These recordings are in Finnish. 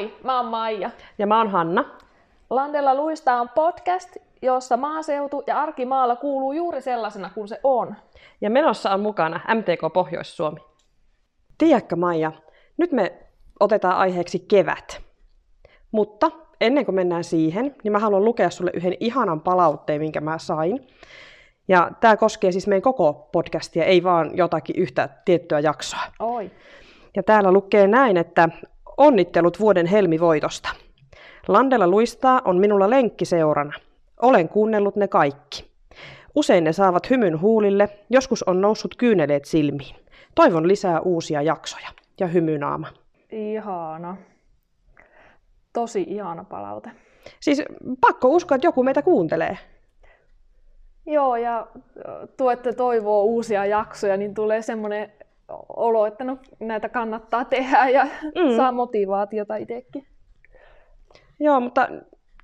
Moi, mä oon Maija. Ja mä oon Hanna. Landella luista on podcast, jossa maaseutu ja arkimaalla kuuluu juuri sellaisena kuin se on. Ja menossa on mukana MTK Pohjois-Suomi. Tiedätkö Maija, nyt me otetaan aiheeksi kevät. Mutta ennen kuin mennään siihen, niin mä haluan lukea sulle yhden ihanan palautteen, minkä mä sain. Ja tämä koskee siis meidän koko podcastia, ei vaan jotakin yhtä tiettyä jaksoa. Oi. Ja täällä lukee näin, että onnittelut vuoden helmivoitosta. Landella luistaa on minulla lenkkiseurana. Olen kuunnellut ne kaikki. Usein ne saavat hymyn huulille, joskus on noussut kyyneleet silmiin. Toivon lisää uusia jaksoja. Ja hymynaama. Ihana. Tosi ihana palaute. Siis pakko uskoa, että joku meitä kuuntelee. Joo, ja tuette toivoo uusia jaksoja, niin tulee semmoinen olo, että no, näitä kannattaa tehdä ja mm. saa motivaatiota itsekin. Joo, mutta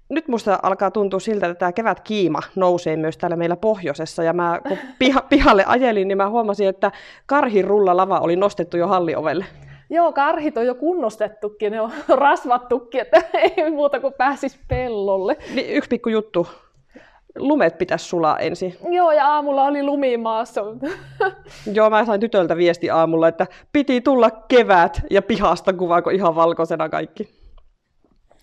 nyt musta alkaa tuntua siltä, että tämä kevät kiima nousee myös täällä meillä pohjoisessa. Ja mä kun piha, pihalle ajelin, niin mä huomasin, että karhin lava oli nostettu jo halliovelle. Joo, karhit on jo kunnostettukin, ne on rasvattukin, että ei muuta kuin pääsis pellolle. Niin, yksi pikku juttu lumet pitäisi sulaa ensin. Joo, ja aamulla oli lumi maassa. Joo, mä sain tytöltä viesti aamulla, että piti tulla kevät ja pihasta kuvaako ihan valkoisena kaikki.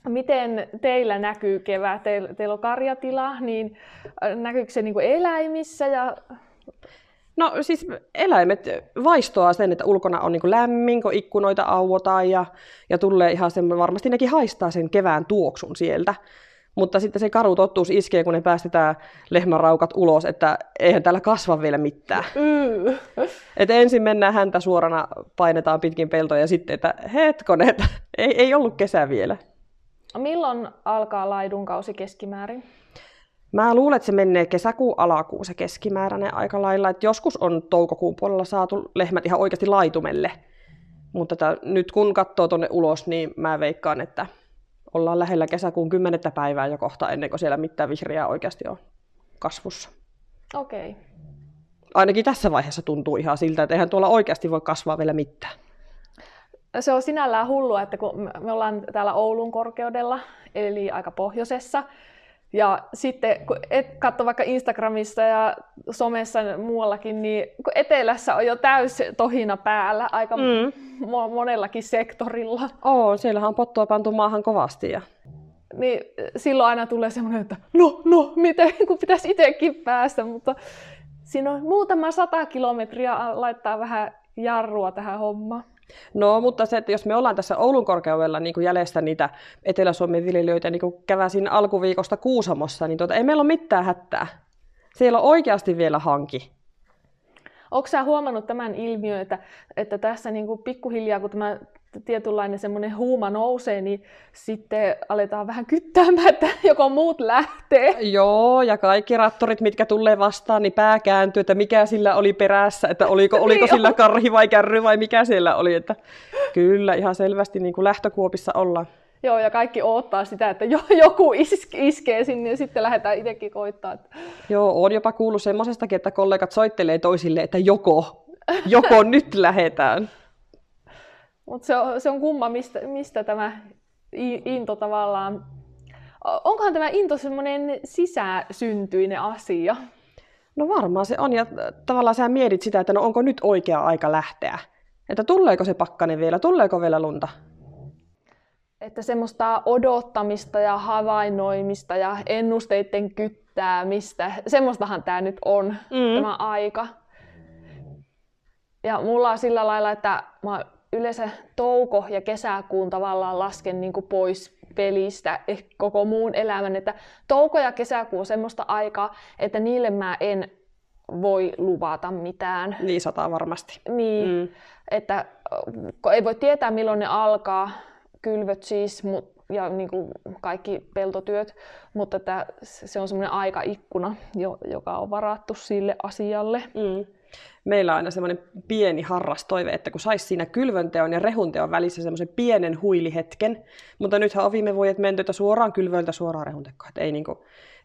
Miten teillä näkyy kevät? Teillä, teillä on karjatila, niin äh, näkyykö se niin kuin eläimissä ja No siis eläimet vaistoaa sen, että ulkona on niin lämmin, kun ikkunoita auotaan ja, ja tulee ihan sen, varmasti nekin haistaa sen kevään tuoksun sieltä. Mutta sitten se karu tottuus iskee, kun ne päästetään lehmänraukat ulos, että eihän täällä kasva vielä mitään. Mm. Et ensin mennään häntä suorana, painetaan pitkin peltoja ja sitten, että hetkonen, että ei, ei ollut kesä vielä. Milloin alkaa laidunkausi keskimäärin? Mä luulen, että se menee kesäkuun alakuun se keskimääräinen aika lailla. Et joskus on toukokuun puolella saatu lehmät ihan oikeasti laitumelle. Mutta tätä, nyt kun katsoo tuonne ulos, niin mä veikkaan, että ollaan lähellä kesäkuun 10. päivää jo kohta ennen kuin siellä mitään vihreää oikeasti on kasvussa. Okei. Okay. Ainakin tässä vaiheessa tuntuu ihan siltä, että eihän tuolla oikeasti voi kasvaa vielä mitään. Se on sinällään hullua, että kun me ollaan täällä Oulun korkeudella, eli aika pohjoisessa, ja sitten kun et katso vaikka Instagramissa ja somessa ja muuallakin, niin kun etelässä on jo täys tohina päällä aika mm. monellakin sektorilla. Oo, siellähän on pottua pantu maahan kovasti. Ja... Niin silloin aina tulee semmoinen, että no, no, miten, kun pitäisi itsekin päästä, mutta siinä on muutama sata kilometriä laittaa vähän jarrua tähän hommaan. No, mutta se, että jos me ollaan tässä Oulun korkeudella niin kuin jäljestä niitä Etelä-Suomen viljelijöitä, niin kuin käväsin alkuviikosta Kuusamossa, niin tuota, ei meillä ole mitään hätää. Siellä on oikeasti vielä hanki. Onko sä huomannut tämän ilmiön, että, että tässä niin kuin pikkuhiljaa, kun tämä tietynlainen semmoinen huuma nousee, niin sitten aletaan vähän kyttäämään, että joko muut lähtee. Joo, ja kaikki rattorit, mitkä tulee vastaan, niin pää kääntyy, että mikä sillä oli perässä, että oliko, oliko niin sillä karhi vai kärry vai mikä siellä oli. Että kyllä, ihan selvästi niin kuin lähtökuopissa ollaan. Joo, ja kaikki odottaa sitä, että joku iskee sinne ja sitten lähdetään itsekin koittaa. Joo, on jopa kuullut semmoisestakin, että kollegat soittelee toisille, että joko, joko nyt lähetään. Mutta se on, se on kumma, mistä, mistä tämä into tavallaan... Onkohan tämä into semmoinen sisäsyntyinen asia? No varmaan se on, ja tavallaan sä mietit sitä, että no onko nyt oikea aika lähteä. Että tuleeko se pakkanen vielä, tuleeko vielä lunta? Että semmoista odottamista ja havainnoimista ja ennusteiden kyttäämistä, semmoistahan tämä nyt on, mm. tämä aika. Ja mulla on sillä lailla, että mä yleensä touko- ja kesäkuun tavallaan lasken niin kuin pois pelistä eh, koko muun elämän. Että touko ja kesäkuu on semmoista aikaa, että niille mä en voi luvata mitään. Niin sataa varmasti. Niin, mm. että ei voi tietää milloin ne alkaa, kylvöt siis, ja niin kuin kaikki peltotyöt, mutta että se on semmoinen aikaikkuna, joka on varattu sille asialle. Mm meillä on aina semmoinen pieni harrastoive, että kun saisi siinä kylvönteon ja rehunteon välissä semmoisen pienen huilihetken, mutta nythän on viime vuodet menty, suoraan kylvöltä suoraan rehuntekoon, että ei, niin kuin,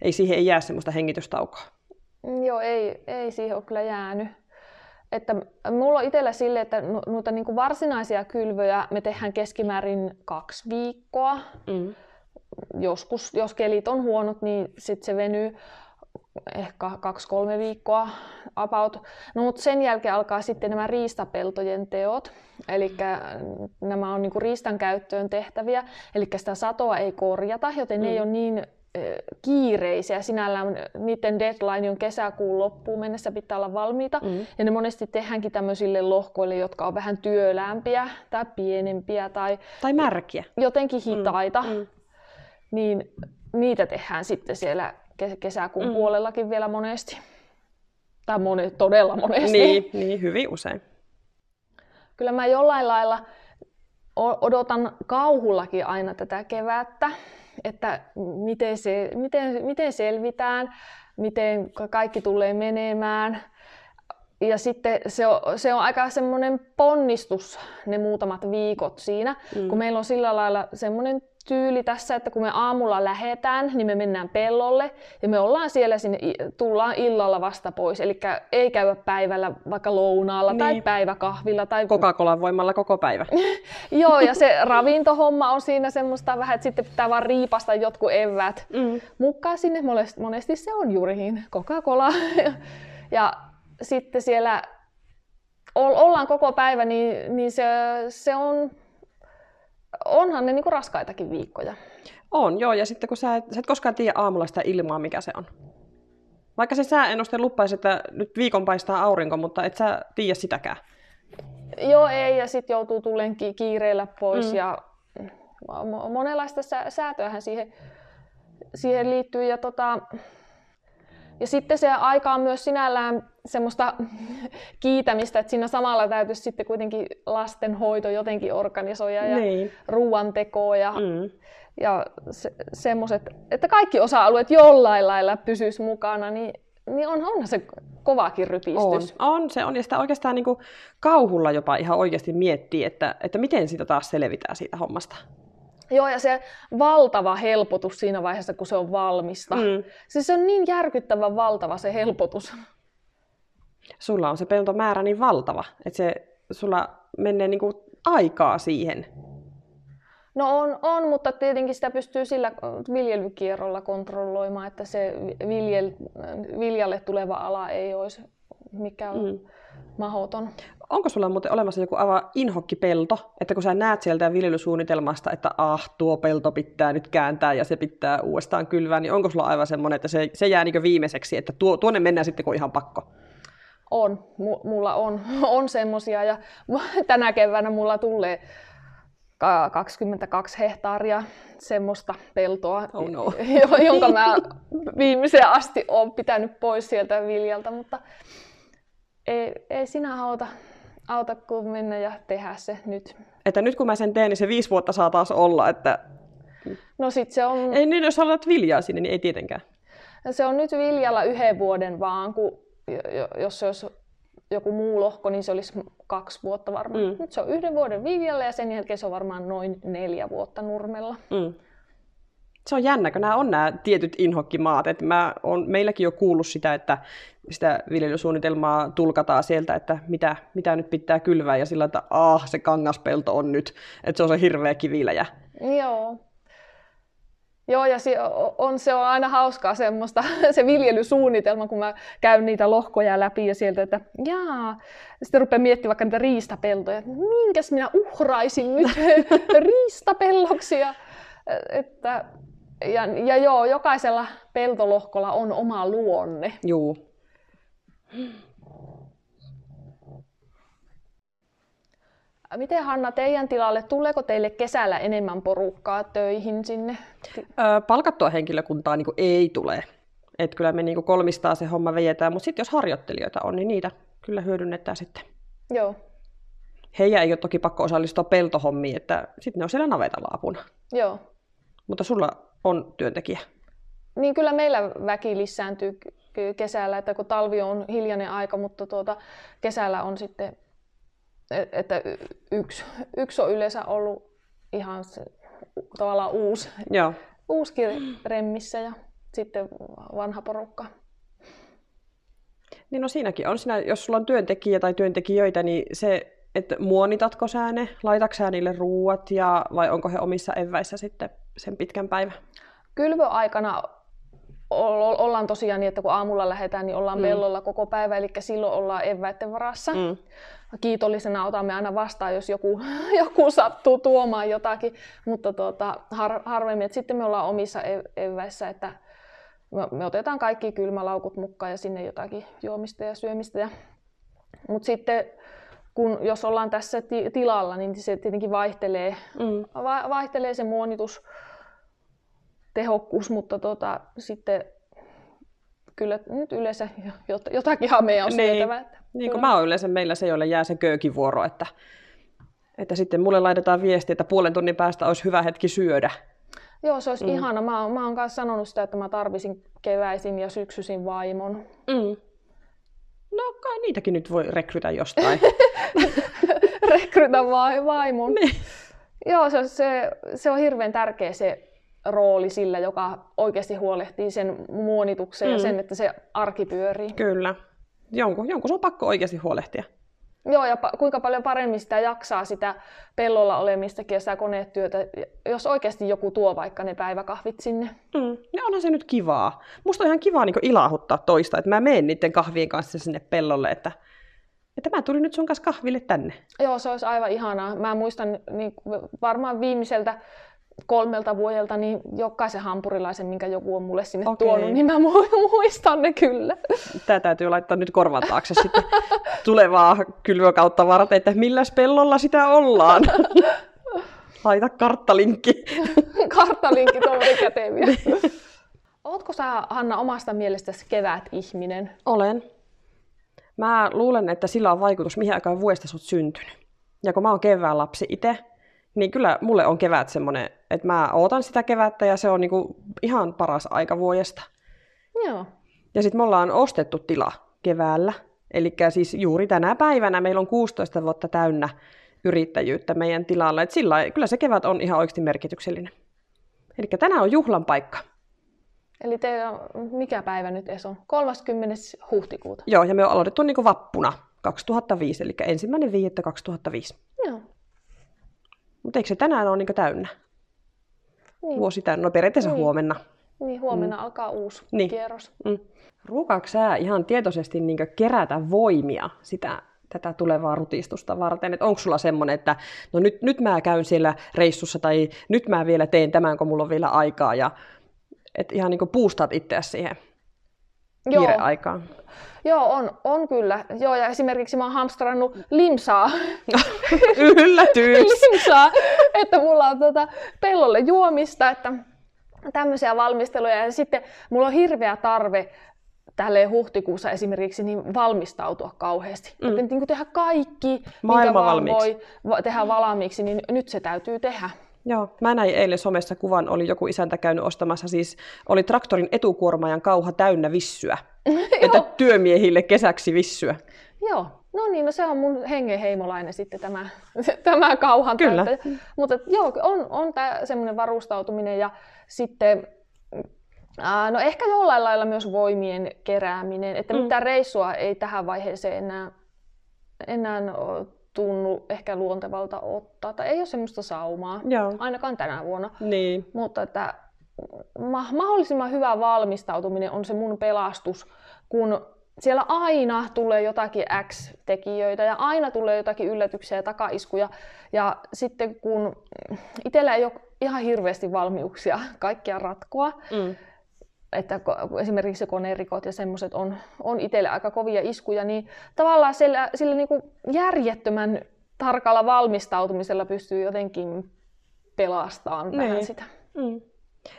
ei siihen ei jää semmoista hengitystaukoa. Joo, ei, ei siihen ole kyllä jäänyt. että mulla on itsellä sille, että noita niin varsinaisia kylvöjä me tehdään keskimäärin kaksi viikkoa. Mm. Joskus, jos kelit on huonot, niin sitten se venyy ehkä kaksi-kolme viikkoa about. No, mutta sen jälkeen alkaa sitten nämä riistapeltojen teot. Eli nämä on niinku riistan käyttöön tehtäviä, eli sitä satoa ei korjata, joten mm. ne ei mm. ole niin kiireisiä. Sinällään niiden deadline on kesäkuun loppuun mennessä pitää olla valmiita. Mm. Ja ne monesti tehdäänkin tämmöisille lohkoille, jotka on vähän työlämpiä tai pienempiä tai, tai märkiä. Jotenkin mm. hitaita. Mm. Mm. Niin niitä tehdään sitten siellä kesäkuun mm. puolellakin vielä monesti. Tai moni, todella monesti. Niin, niin, hyvin usein. Kyllä mä jollain lailla odotan kauhullakin aina tätä kevättä, että miten, se, miten, miten selvitään, miten kaikki tulee menemään. Ja sitten se on, se on aika semmoinen ponnistus ne muutamat viikot siinä, mm. kun meillä on sillä lailla semmoinen tyyli tässä, että kun me aamulla lähetään, niin me mennään pellolle ja me ollaan siellä sinne, tullaan illalla vasta pois. Eli ei käydä päivällä vaikka lounaalla niin. tai päiväkahvilla. Tai... Coca-Colan voimalla koko päivä. Joo, ja se ravintohomma on siinä semmoista vähän, että sitten pitää vaan riipasta jotkut evät mm. mukaan sinne. Monesti se on juurihin Coca-Cola. ja sitten siellä ollaan koko päivä, niin, niin se, se on onhan ne niinku raskaitakin viikkoja. On, joo. Ja sitten kun sä et, sä et koskaan tiedä aamulla sitä ilmaa, mikä se on. Vaikka se sääennuste lupaisi, että nyt viikon paistaa aurinko, mutta et sä tiedä sitäkään. Joo, ei. Ja sitten joutuu tulen ki- kiireellä pois. Mm. Ja monenlaista sä- säätöähän siihen, siihen liittyy. Ja tota, ja sitten se aika on myös sinällään semmoista kiitämistä, että siinä samalla täytyisi sitten kuitenkin lastenhoito jotenkin organisoida ja niin. ruoantekoa ja, mm. ja se, semmoiset, että kaikki osa-alueet jollain lailla pysyisi mukana, niin, niin on, onhan se kovakin rypistys. On, on se on. Ja sitä oikeastaan niin kuin kauhulla jopa ihan oikeasti miettii, että, että miten sitä taas selvitään siitä hommasta. Joo, ja se valtava helpotus siinä vaiheessa, kun se on valmista. Mm. Siis se on niin järkyttävän valtava se helpotus. Sulla on se peltomäärä niin valtava, että se sulla menee niinku aikaa siihen. No on, on, mutta tietenkin sitä pystyy sillä viljelykierrolla kontrolloimaan, että se viljel, viljalle tuleva ala ei olisi mikään mm. mahoton. Onko sulla muuten olemassa joku aivan inhokkipelto, että kun sä näet sieltä viljelysuunnitelmasta, että ah, tuo pelto pitää nyt kääntää ja se pitää uudestaan kylvää, niin onko sulla aivan semmoinen, että se, se jää niin viimeiseksi, että tuo, tuonne mennään sitten kun ihan pakko? On, M- mulla on, on semmosia ja tänä keväänä mulla tulee 22 hehtaaria semmoista peltoa, oh no. jonka mä viimeiseen asti olen pitänyt pois sieltä viljalta, mutta ei, ei sinä auta, auta kuin mennä ja tehdä se nyt. Että nyt kun mä sen teen, niin se viisi vuotta saa taas olla, että... No sit se on... Ei niin, jos haluat viljaa sinne, niin ei tietenkään. Se on nyt viljalla yhden vuoden vaan, kun jos se olisi joku muu lohko, niin se olisi kaksi vuotta varmaan. Mm. Nyt se on yhden vuoden viljalla ja sen jälkeen se on varmaan noin neljä vuotta nurmella. Mm se on jännä, kun nämä on nämä tietyt inhokkimaat. Että mä on, meilläkin jo kuullut sitä, että sitä viljelysuunnitelmaa tulkataan sieltä, että mitä, mitä nyt pitää kylvää ja sillä että ah, se kangaspelto on nyt, että se on se hirveä kiviläjä. Joo. Joo, ja se on, se on aina hauskaa semmoista, se viljelysuunnitelma, kun mä käyn niitä lohkoja läpi ja sieltä, että jaa, sitten rupeaa miettimään vaikka niitä riistapeltoja, että minkäs minä uhraisin nyt riistapelloksia. Että ja, ja joo, jokaisella peltolohkolla on oma luonne. Joo. Miten Hanna, teidän tilalle, tuleeko teille kesällä enemmän porukkaa töihin sinne? Palkattua henkilökuntaa niin ei tule. Et kyllä me niin kolmistaa se homma vejetään, mutta sitten jos harjoittelijoita on, niin niitä kyllä hyödynnetään sitten. Joo. Heidän ei ole toki pakko osallistua peltohommiin, että sitten ne on siellä navetalla apuna. Joo. Mutta sulla on työntekijä? Niin kyllä meillä väki lisääntyy kesällä, että kun talvi on hiljainen aika, mutta tuota, kesällä on sitten, että yksi, yksi on yleensä ollut ihan se, tavallaan uusi, Joo. uuskin remmissä ja sitten vanha porukka. Niin no siinäkin on, siinä, jos sulla on työntekijä tai työntekijöitä, niin se, että muonitatko sä ne, laitatko sä niille ruuat ja, vai onko he omissa eväissä sitten sen pitkän päivän? Kylvöaikana ollaan tosiaan niin, että kun aamulla lähdetään, niin ollaan mm. pellolla koko päivä, eli silloin ollaan eväiden varassa. Mm. Kiitollisena otamme aina vastaan, jos joku, joku sattuu tuomaan jotakin, mutta tuota, har, harvemmin. Et sitten me ollaan omissa eväissä, että me, me otetaan kaikki kylmälaukut mukaan ja sinne jotakin juomista ja syömistä. Ja, mutta sitten kun jos ollaan tässä ti- tilalla, niin se tietenkin vaihtelee, mm. va- vaihtelee se muonitus tehokkuus, mutta tota, sitten kyllä nyt yleensä jotakinhan meidän on niin. syötävä. Että, niin kuin mä oon yleensä meillä se, jolle jää se köökivuoro, että, että sitten mulle laitetaan viesti, että puolen tunnin päästä olisi hyvä hetki syödä. Joo, se olisi mm. ihana. Mä, mä oon myös sanonut sitä, että mä tarvisin keväisin ja syksyisin vaimon. Mm. No kai niitäkin nyt voi rekrytä jostain. rekrytä vai, vaimon. Niin. Joo, se, se, se on hirveän tärkeä se rooli sillä, joka oikeasti huolehtii sen muonituksen mm. ja sen, että se arki pyörii. Kyllä. Jonkun, jonkun se on pakko oikeasti huolehtia. Joo, ja pa- kuinka paljon paremmin sitä jaksaa sitä pellolla olemistakin ja sitä koneetyötä, jos oikeasti joku tuo vaikka ne päiväkahvit sinne. Mm. Ja onhan se nyt kivaa. Musta on ihan kivaa niin ilahuttaa toista, että mä menen niiden kahvien kanssa sinne pellolle, että, että mä tulin nyt sun kanssa kahville tänne. Joo, se olisi aivan ihanaa. Mä muistan niin varmaan viimeiseltä kolmelta vuodelta, niin jokaisen hampurilaisen, minkä joku on mulle sinne okay. tuonut, niin mä muistan ne kyllä. Tämä täytyy laittaa nyt korvan taakse sitten tulevaa kylvökautta varten, että millä pellolla sitä ollaan. Laita karttalinkki. karttalinkki tuon käteen vielä. Ootko sä, Hanna, omasta mielestäsi kevät-ihminen? Olen. Mä luulen, että sillä on vaikutus, mihin aikaan vuodesta sä oot syntynyt. Ja kun mä oon kevään lapsi itse, niin kyllä mulle on kevät semmoinen, että mä ootan sitä kevättä ja se on niinku ihan paras aika vuodesta. Joo. Ja sitten me ollaan ostettu tila keväällä. Eli siis juuri tänä päivänä meillä on 16 vuotta täynnä yrittäjyyttä meidän tilalla. Et sillä kyllä se kevät on ihan oikeasti merkityksellinen. Eli tänään on juhlan paikka. Eli teillä on, mikä päivä nyt edes on? 30. huhtikuuta. Joo, ja me on aloitettu niin vappuna 2005, eli ensimmäinen 5. 2005. Mutta eikö se tänään ole niin täynnä? Niin. Vuosi täynnä, no periaatteessa niin. huomenna. Niin, huomenna mm. alkaa uusi niin. kierros. Mm. Ruukaako sä ihan tietoisesti niin kerätä voimia sitä tätä tulevaa rutistusta varten? Et onko sulla semmoinen, että no nyt, nyt mä käyn siellä reissussa tai nyt mä vielä teen tämän, kun mulla on vielä aikaa ja että ihan niin puustat itseäsi siihen kiireaikaan? Joo, on, on kyllä. Joo, ja esimerkiksi mä oon hamstrannut limsaa. Yllätys! limsaa, että mulla on tota pellolle juomista, että tämmöisiä valmisteluja. Ja sitten mulla on hirveä tarve tälle huhtikuussa esimerkiksi niin valmistautua kauheasti. Mm. Että niin tehdä kaikki, minkä vaan voi tehdä valmiiksi, niin nyt se täytyy tehdä. Joo, mä näin eilen somessa kuvan, oli joku isäntä käynyt ostamassa, siis oli traktorin etukuormaajan kauha täynnä vissyä. että työmiehille kesäksi vissyä. Joo, no niin, no se on mun hengenheimolainen sitten tämä, tämä kauhan Kyllä. Mutta joo, on, on tämä semmoinen varustautuminen ja sitten ää, no ehkä jollain lailla myös voimien kerääminen, että mm. mitään reissua ei tähän vaiheeseen enää, enää tunnu ehkä luontevalta ottaa, tai ei ole semmoista saumaa, Joo. ainakaan tänä vuonna. Niin. Mutta että mahdollisimman hyvä valmistautuminen on se mun pelastus, kun siellä aina tulee jotakin X-tekijöitä ja aina tulee jotakin yllätyksiä ja takaiskuja. Ja sitten kun itsellä ei ole ihan hirveästi valmiuksia kaikkia ratkoa, mm. Että esimerkiksi konerikot ja semmoiset on, on itselle aika kovia iskuja, niin tavallaan sillä, sillä niin kuin järjettömän tarkalla valmistautumisella pystyy jotenkin pelastamaan niin. vähän sitä. Mm.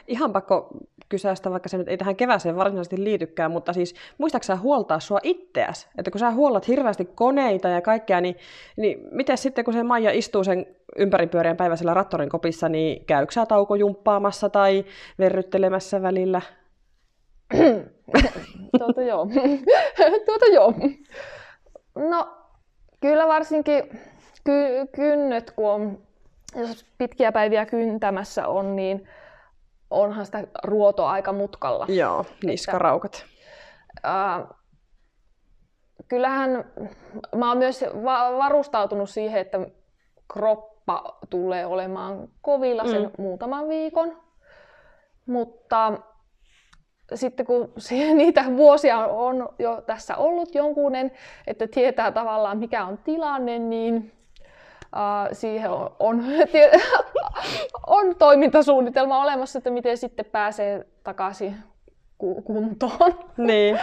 Ihan pakko kysäistä, vaikka se nyt ei tähän kevääseen varsinaisesti liitykään, mutta siis muistaaksä huoltaa sua itseäsi? Että kun sä huollat hirveästi koneita ja kaikkea, niin, niin miten sitten kun se Maija istuu sen ympäripyöreän päiväisellä rattorin kopissa, niin käykö sä tauko jumppaamassa tai verryttelemässä välillä? tuota joo. tuota joo. No, kyllä varsinkin ky- kynnet, kun on, jos pitkiä päiviä kyntämässä on, niin onhan sitä ruotoa aika mutkalla. Joo, niskaraukat. Että, äh, kyllähän mä oon myös va- varustautunut siihen, että kroppa tulee olemaan kovilla sen mm. muutaman viikon. Mutta sitten kun niitä vuosia on jo tässä ollut jonkunen, että tietää tavallaan mikä on tilanne, niin uh, siihen on, on, on toimintasuunnitelma olemassa, että miten sitten pääsee takaisin kuntoon. Niin.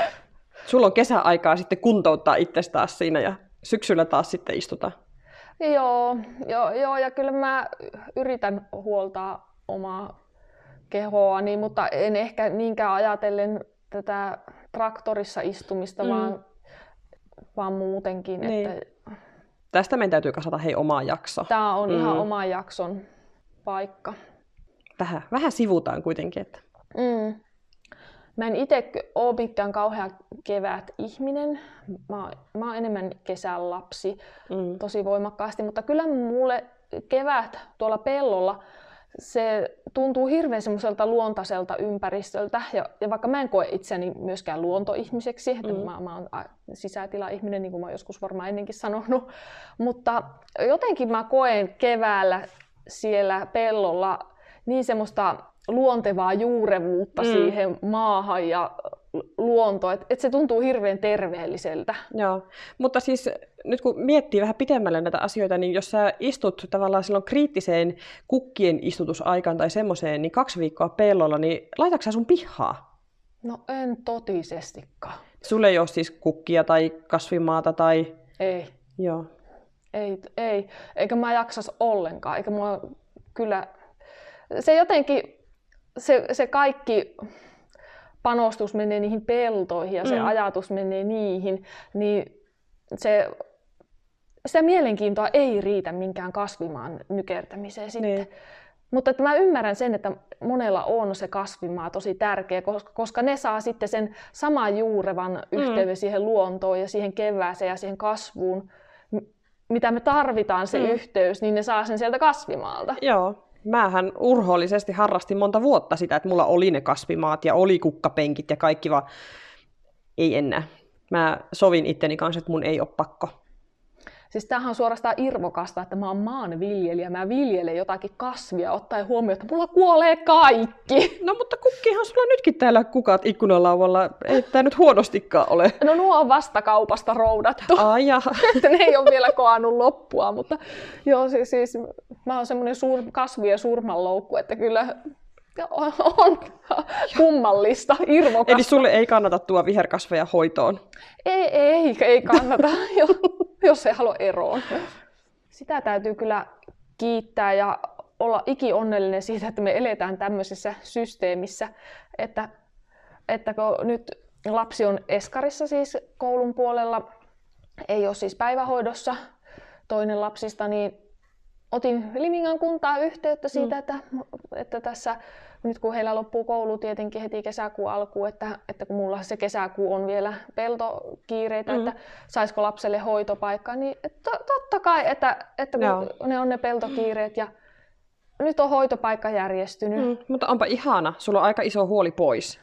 Sulla on kesäaikaa sitten kuntouttaa itse taas siinä ja syksyllä taas sitten istutaan. Joo, joo, joo, ja kyllä mä yritän huoltaa omaa kehoani, mutta en ehkä niinkään ajatellen tätä traktorissa istumista, mm. vaan, vaan muutenkin. Niin. Että... Tästä meidän täytyy kasata hei omaa jakso. Tämä on mm. ihan oma jakson paikka. Vähän, vähän sivutaan kuitenkin. Että... Mm. Mä en itse ole mikään kauhean kevät ihminen. Mä, mä oon enemmän kesän lapsi mm. tosi voimakkaasti, mutta kyllä mulle kevät tuolla pellolla se tuntuu hirveän semmoiselta luontaiselta ympäristöltä. Ja, ja vaikka mä en koe itseäni myöskään luontoihmiseksi, että mm. mä, mä oon sisätila-ihminen, niin kuin mä oon joskus varmaan ennenkin sanonut, mutta jotenkin mä koen keväällä siellä pellolla niin semmoista luontevaa juurevuutta mm. siihen maahan ja luontoon, että et se tuntuu hirveän terveelliseltä. Joo, mutta siis nyt kun miettii vähän pitemmälle näitä asioita, niin jos sä istut tavallaan silloin kriittiseen kukkien istutusaikaan tai semmoiseen, niin kaksi viikkoa pellolla, niin laitatko sä sun pihaa? No en totisestikaan. Sulle ei ole siis kukkia tai kasvimaata tai... Ei. Joo. Ei, ei. Eikä mä jaksas ollenkaan. Eikä mua kyllä... Se jotenkin se, se kaikki panostus menee niihin peltoihin ja se mm. ajatus menee niihin, niin se, sitä mielenkiintoa ei riitä minkään kasvimaan nykertämiseen sitten. Niin. Mutta että mä ymmärrän sen, että monella on se kasvimaa tosi tärkeä, koska ne saa sitten sen saman juurevan mm. yhteyden mm. siihen luontoon ja siihen kevääseen ja siihen kasvuun, mitä me tarvitaan se mm. yhteys, niin ne saa sen sieltä kasvimaalta. Joo, Mähän urhoollisesti harrastin monta vuotta sitä, että mulla oli ne kasvimaat ja oli kukkapenkit ja kaikki vaan ei enää. Mä sovin itteni kanssa, että mun ei ole pakko. Siis tämähän on suorastaan irvokasta, että mä oon maanviljelijä, mä viljelen jotakin kasvia, ottaen huomioon, että mulla kuolee kaikki. No mutta kukkihan sulla nytkin täällä kukat ikkunalauvalla, ei tää nyt huonostikaan ole. No nuo on vasta kaupasta roudattu. Ai jaha. että ne ei ole vielä koannut loppua, mutta joo siis, siis mä oon semmoinen suur, kasvu- ja surmanloukku, että kyllä on, on kummallista, irvokasta. Eli sulle ei kannata tuo viherkasveja hoitoon? Ei, ei, ei kannata, jos ei halua eroon. Sitä täytyy kyllä kiittää ja olla iki onnellinen siitä, että me eletään tämmöisessä systeemissä, että, että kun nyt lapsi on eskarissa siis koulun puolella, ei ole siis päivähoidossa toinen lapsista, niin otin Limingan kuntaa yhteyttä siitä, mm. että, että tässä nyt kun heillä loppuu koulu tietenkin heti kesäkuun alkuun, että, että kun mulla se kesäkuu on vielä peltokiireitä, mm. että saisiko lapselle hoitopaikka, niin to, totta kai, että, että kun ne on ne peltokiireet ja nyt on hoitopaikka järjestynyt. Mm, mutta onpa ihana, sulla on aika iso huoli pois.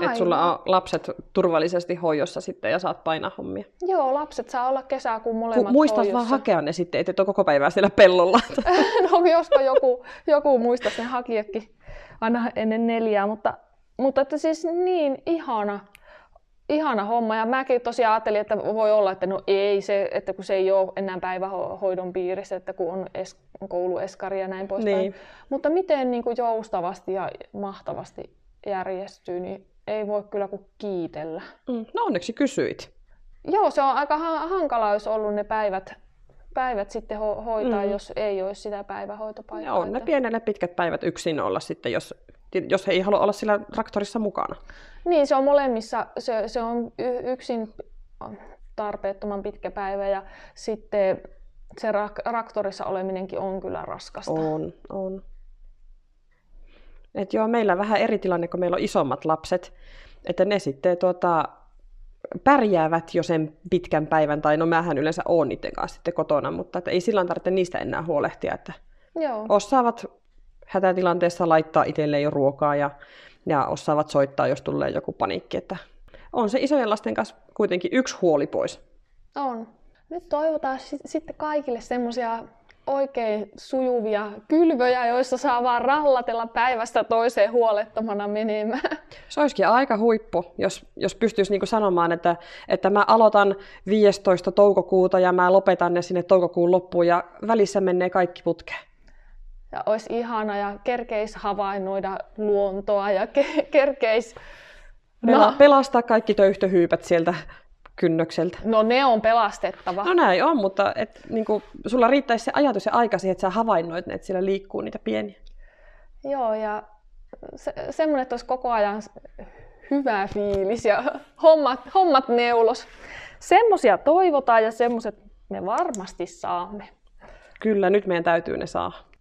Että sulla on lapset turvallisesti hoidossa sitten ja saat painaa hommia. Joo, lapset saa olla kesäkuun molemmat Ku, Muistat hoidossa. vaan hakea ne sitten, ettei ole koko päivää siellä pellolla. no jospa joku, joku muistaisi ne hakijakin aina ennen neljää, mutta, mutta että siis niin ihana, ihana homma. Ja mäkin tosiaan ajattelin, että voi olla, että no ei se, että kun se ei ole enää päivähoidon piirissä, että kun on es, koulueskari ja näin poispäin. Niin. Mutta miten niin kuin joustavasti ja mahtavasti järjestyy, niin ei voi kyllä kuin kiitellä. Mm. No onneksi kysyit. Joo, se on aika hankala, jos ollut ne päivät, päivät sitten ho- hoitaa, mm. jos ei olisi sitä päivähoitopaikkaa. Ja on ne pienelle pitkät päivät yksin olla sitten, jos, jos he ei halua olla sillä traktorissa mukana. Niin, se on molemmissa. Se, se on y- yksin tarpeettoman pitkä päivä ja sitten se rak- traktorissa oleminenkin on kyllä raskasta. On, on. Et joo, meillä on vähän eri tilanne, kun meillä on isommat lapset, että ne sitten tuota, pärjäävät jo sen pitkän päivän, tai no mähän yleensä oon niiden kanssa sitten kotona, mutta että ei silloin tarvitse niistä enää huolehtia, että Joo. osaavat hätätilanteessa laittaa itselleen jo ruokaa ja, ja osaavat soittaa, jos tulee joku paniikki, että on se isojen lasten kanssa kuitenkin yksi huoli pois. On. Nyt toivotaan sitten kaikille semmoisia oikein sujuvia kylvöjä, joissa saa vaan rallatella päivästä toiseen huolettomana menemään. Se olisikin aika huippu, jos, jos pystyisi niinku sanomaan, että, että mä aloitan 15. toukokuuta ja mä lopetan ne sinne toukokuun loppuun ja välissä menee kaikki putkeen. Ja olisi ihana ja kerkeis havainnoida luontoa ja ke- kerkeis no. pelastaa kaikki töyhtöhyypät sieltä kynnökseltä. No ne on pelastettava. No näin on, mutta et, niin kuin, sulla riittäisi se ajatus ja aika siihen, että sä havainnoit, että siellä liikkuu niitä pieniä. Joo, ja se, semmoinen, että olisi koko ajan hyvä fiilis ja hommat, hommat neulos. Semmoisia toivotaan ja semmoiset me varmasti saamme. Kyllä, nyt meidän täytyy ne saada.